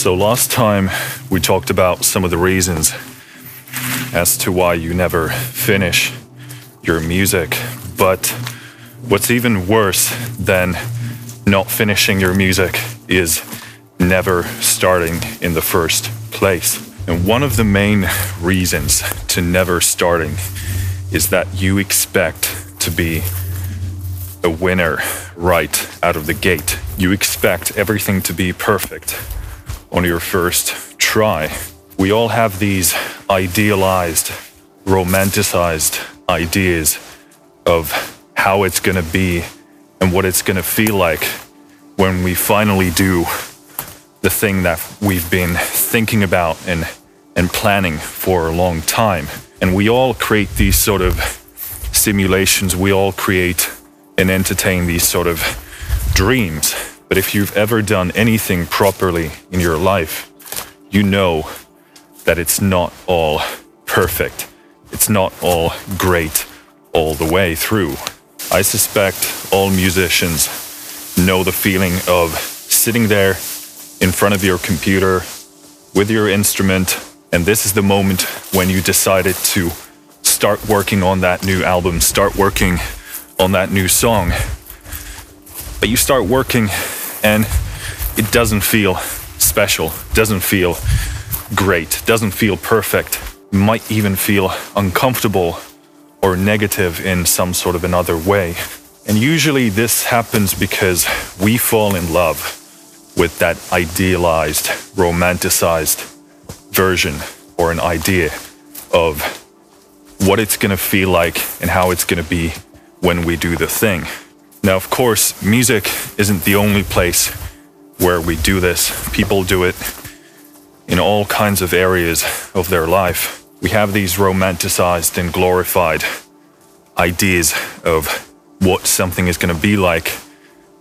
So, last time we talked about some of the reasons as to why you never finish your music. But what's even worse than not finishing your music is never starting in the first place. And one of the main reasons to never starting is that you expect to be a winner right out of the gate. You expect everything to be perfect on your first try. We all have these idealized, romanticized ideas of how it's going to be and what it's going to feel like when we finally do the thing that we've been thinking about and and planning for a long time. And we all create these sort of simulations. We all create and entertain these sort of dreams. But if you've ever done anything properly in your life, you know that it's not all perfect. It's not all great all the way through. I suspect all musicians know the feeling of sitting there in front of your computer with your instrument, and this is the moment when you decided to start working on that new album, start working on that new song. But you start working and it doesn't feel special, doesn't feel great, doesn't feel perfect, might even feel uncomfortable or negative in some sort of another way. And usually this happens because we fall in love with that idealized, romanticized version or an idea of what it's going to feel like and how it's going to be when we do the thing. Now, of course, music isn't the only place where we do this. People do it in all kinds of areas of their life. We have these romanticized and glorified ideas of what something is going to be like.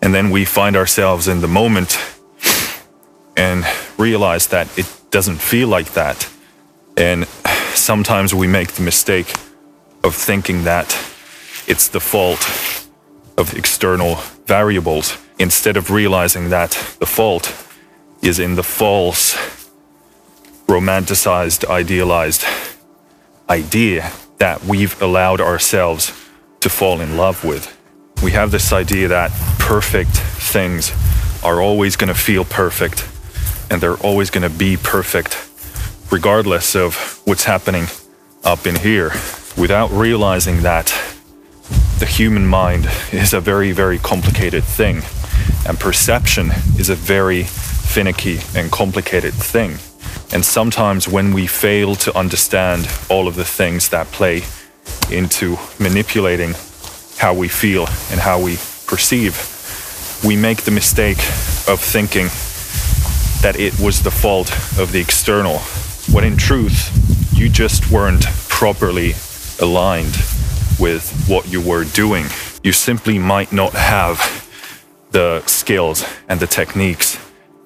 And then we find ourselves in the moment and realize that it doesn't feel like that. And sometimes we make the mistake of thinking that it's the fault of external variables instead of realizing that the fault is in the false, romanticized, idealized idea that we've allowed ourselves to fall in love with. We have this idea that perfect things are always going to feel perfect and they're always going to be perfect, regardless of what's happening up in here, without realizing that the human mind is a very, very complicated thing, and perception is a very finicky and complicated thing. And sometimes when we fail to understand all of the things that play into manipulating how we feel and how we perceive, we make the mistake of thinking that it was the fault of the external, when in truth, you just weren't properly aligned with what you were doing. You simply might not have the skills and the techniques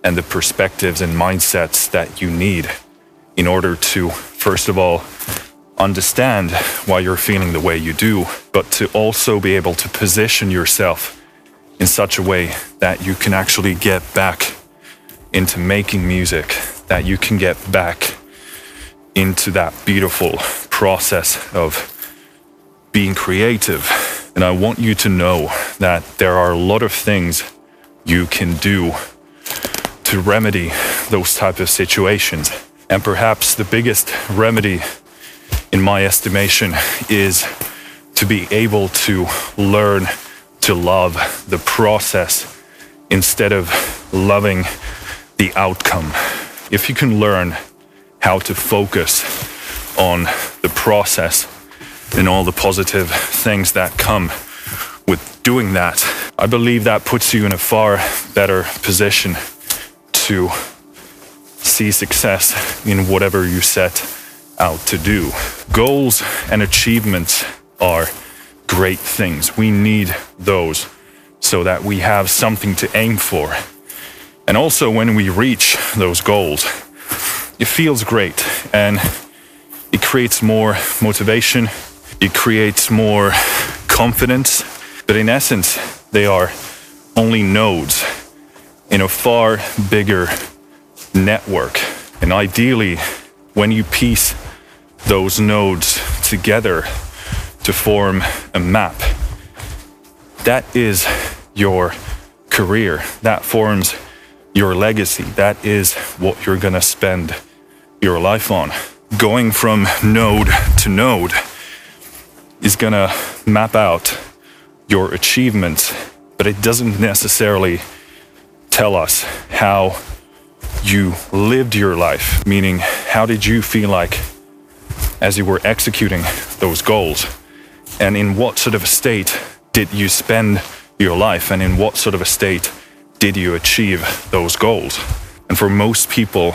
and the perspectives and mindsets that you need in order to, first of all, understand why you're feeling the way you do, but to also be able to position yourself in such a way that you can actually get back into making music, that you can get back into that beautiful process of being creative. And I want you to know that there are a lot of things you can do to remedy those type of situations. And perhaps the biggest remedy in my estimation is to be able to learn to love the process instead of loving the outcome. If you can learn how to focus on the process and all the positive things that come with doing that, I believe that puts you in a far better position to see success in whatever you set out to do. Goals and achievements are great things. We need those so that we have something to aim for and also, when we reach those goals, it feels great and it creates more motivation, it creates more confidence. But in essence, they are only nodes in a far bigger network. And ideally, when you piece those nodes together to form a map, that is your career. That forms your legacy. That is what you're going to spend your life on. Going from node to node is going to map out your achievements, but it doesn't necessarily tell us how you lived your life, meaning how did you feel like as you were executing those goals? And in what sort of a state did you spend your life? And in what sort of a state did you achieve those goals? And for most people,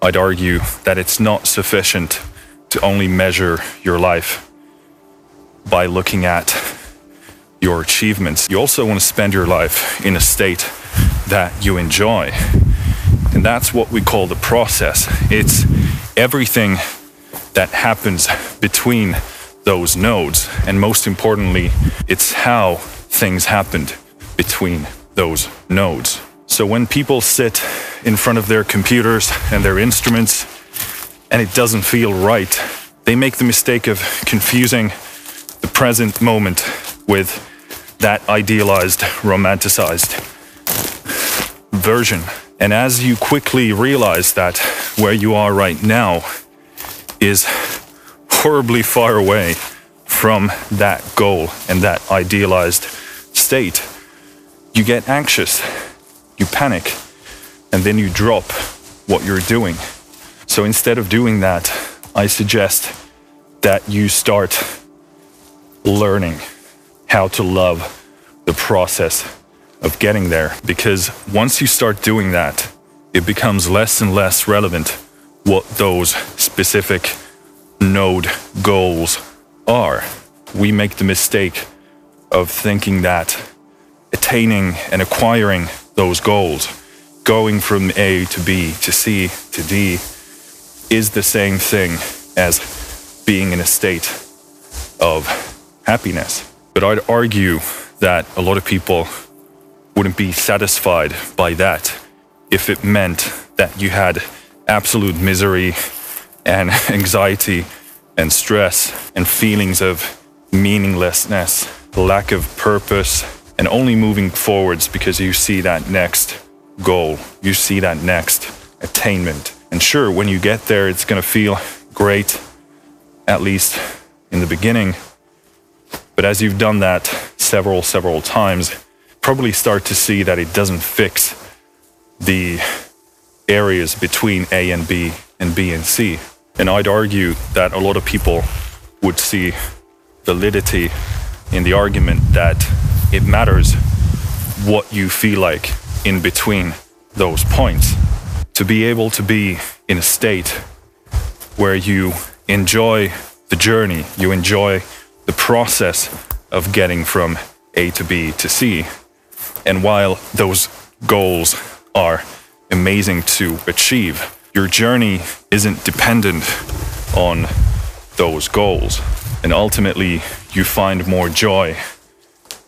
I'd argue that it's not sufficient to only measure your life by looking at your achievements. You also want to spend your life in a state that you enjoy. And that's what we call the process. It's everything that happens between those nodes. And most importantly, it's how things happened between those nodes. So when people sit in front of their computers and their instruments and it doesn't feel right, they make the mistake of confusing present moment with that idealized, romanticized version and as you quickly realize that where you are right now is horribly far away from that goal and that idealized state, you get anxious, you panic, and then you drop what you're doing. So instead of doing that, I suggest that you start learning how to love the process of getting there because once you start doing that, it becomes less and less relevant what those specific node goals are. We make the mistake of thinking that attaining and acquiring those goals, going from A to B to C to D, is the same thing as being in a state of happiness. But I'd argue that a lot of people wouldn't be satisfied by that if it meant that you had absolute misery and anxiety and stress and feelings of meaninglessness, lack of purpose, and only moving forwards because you see that next goal, you see that next attainment. And sure, when you get there, it's going to feel great, at least in the beginning. But as you've done that several, several times, probably start to see that it doesn't fix the areas between A and B and B and C. And I'd argue that a lot of people would see validity in the argument that it matters what you feel like in between those points. To be able to be in a state where you enjoy the journey, you enjoy the process of getting from A to B to C, and while those goals are amazing to achieve, your journey isn't dependent on those goals. And ultimately, you find more joy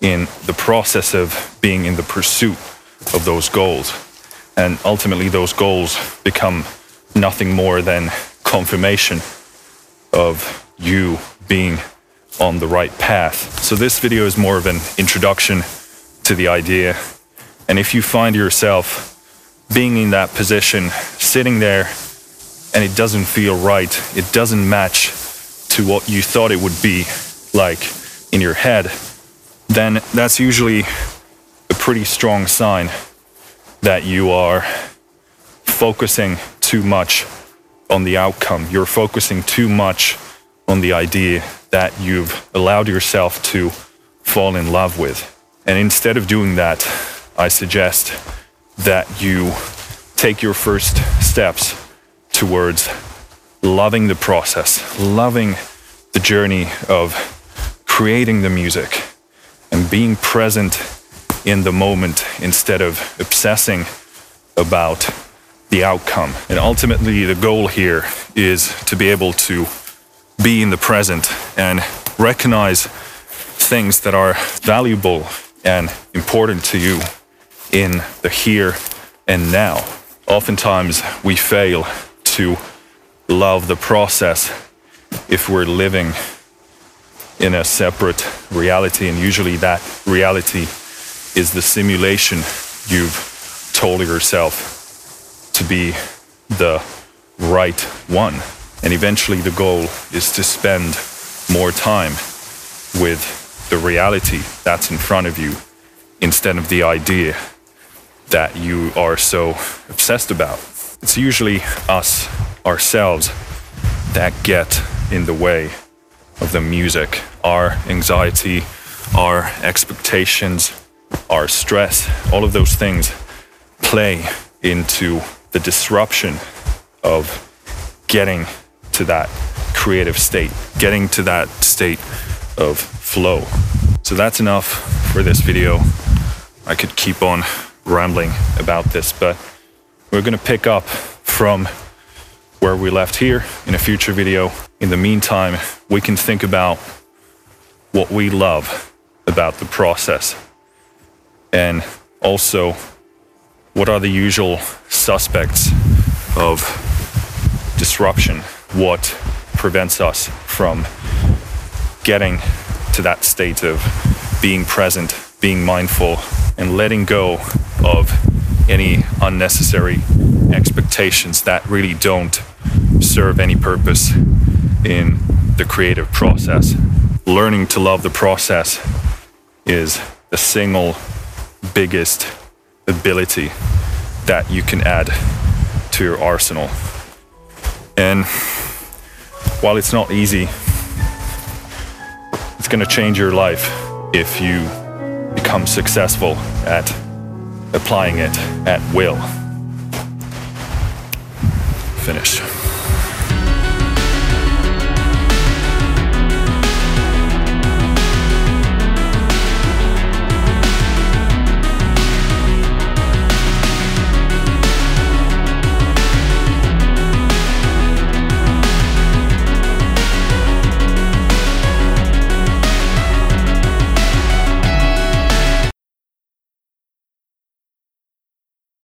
in the process of being in the pursuit of those goals. And ultimately, those goals become nothing more than confirmation of you being on the right path. So, this video is more of an introduction to the idea. And if you find yourself being in that position, sitting there, and it doesn't feel right, it doesn't match to what you thought it would be like in your head, then that's usually a pretty strong sign that you are focusing too much on the outcome. You're focusing too much on the idea that you've allowed yourself to fall in love with. And instead of doing that, I suggest that you take your first steps towards loving the process, loving the journey of creating the music and being present in the moment instead of obsessing about the outcome. And ultimately, the goal here is to be able to be in the present and recognize things that are valuable and important to you in the here and now. oftentimes we fail to love the process if we're living in a separate reality, and usually that reality is the simulation you've told yourself to be the right one. And eventually, the goal is to spend more time with the reality that's in front of you instead of the idea that you are so obsessed about. It's usually us, ourselves, that get in the way of the music. Our anxiety, our expectations, our stress, all of those things play into the disruption of getting to that creative state, getting to that state of flow. So that's enough for this video. I could keep on rambling about this, but we're going to pick up from where we left here in a future video. In the meantime, we can think about what we love about the process and also what are the usual suspects of disruption, what prevents us from getting to that state of being present, being mindful, and letting go of any unnecessary expectations that really don't serve any purpose in the creative process. Learning to love the process is the single biggest ability that you can add to your arsenal. And while it's not easy, it's going to change your life if you become successful at applying it at will. Finish.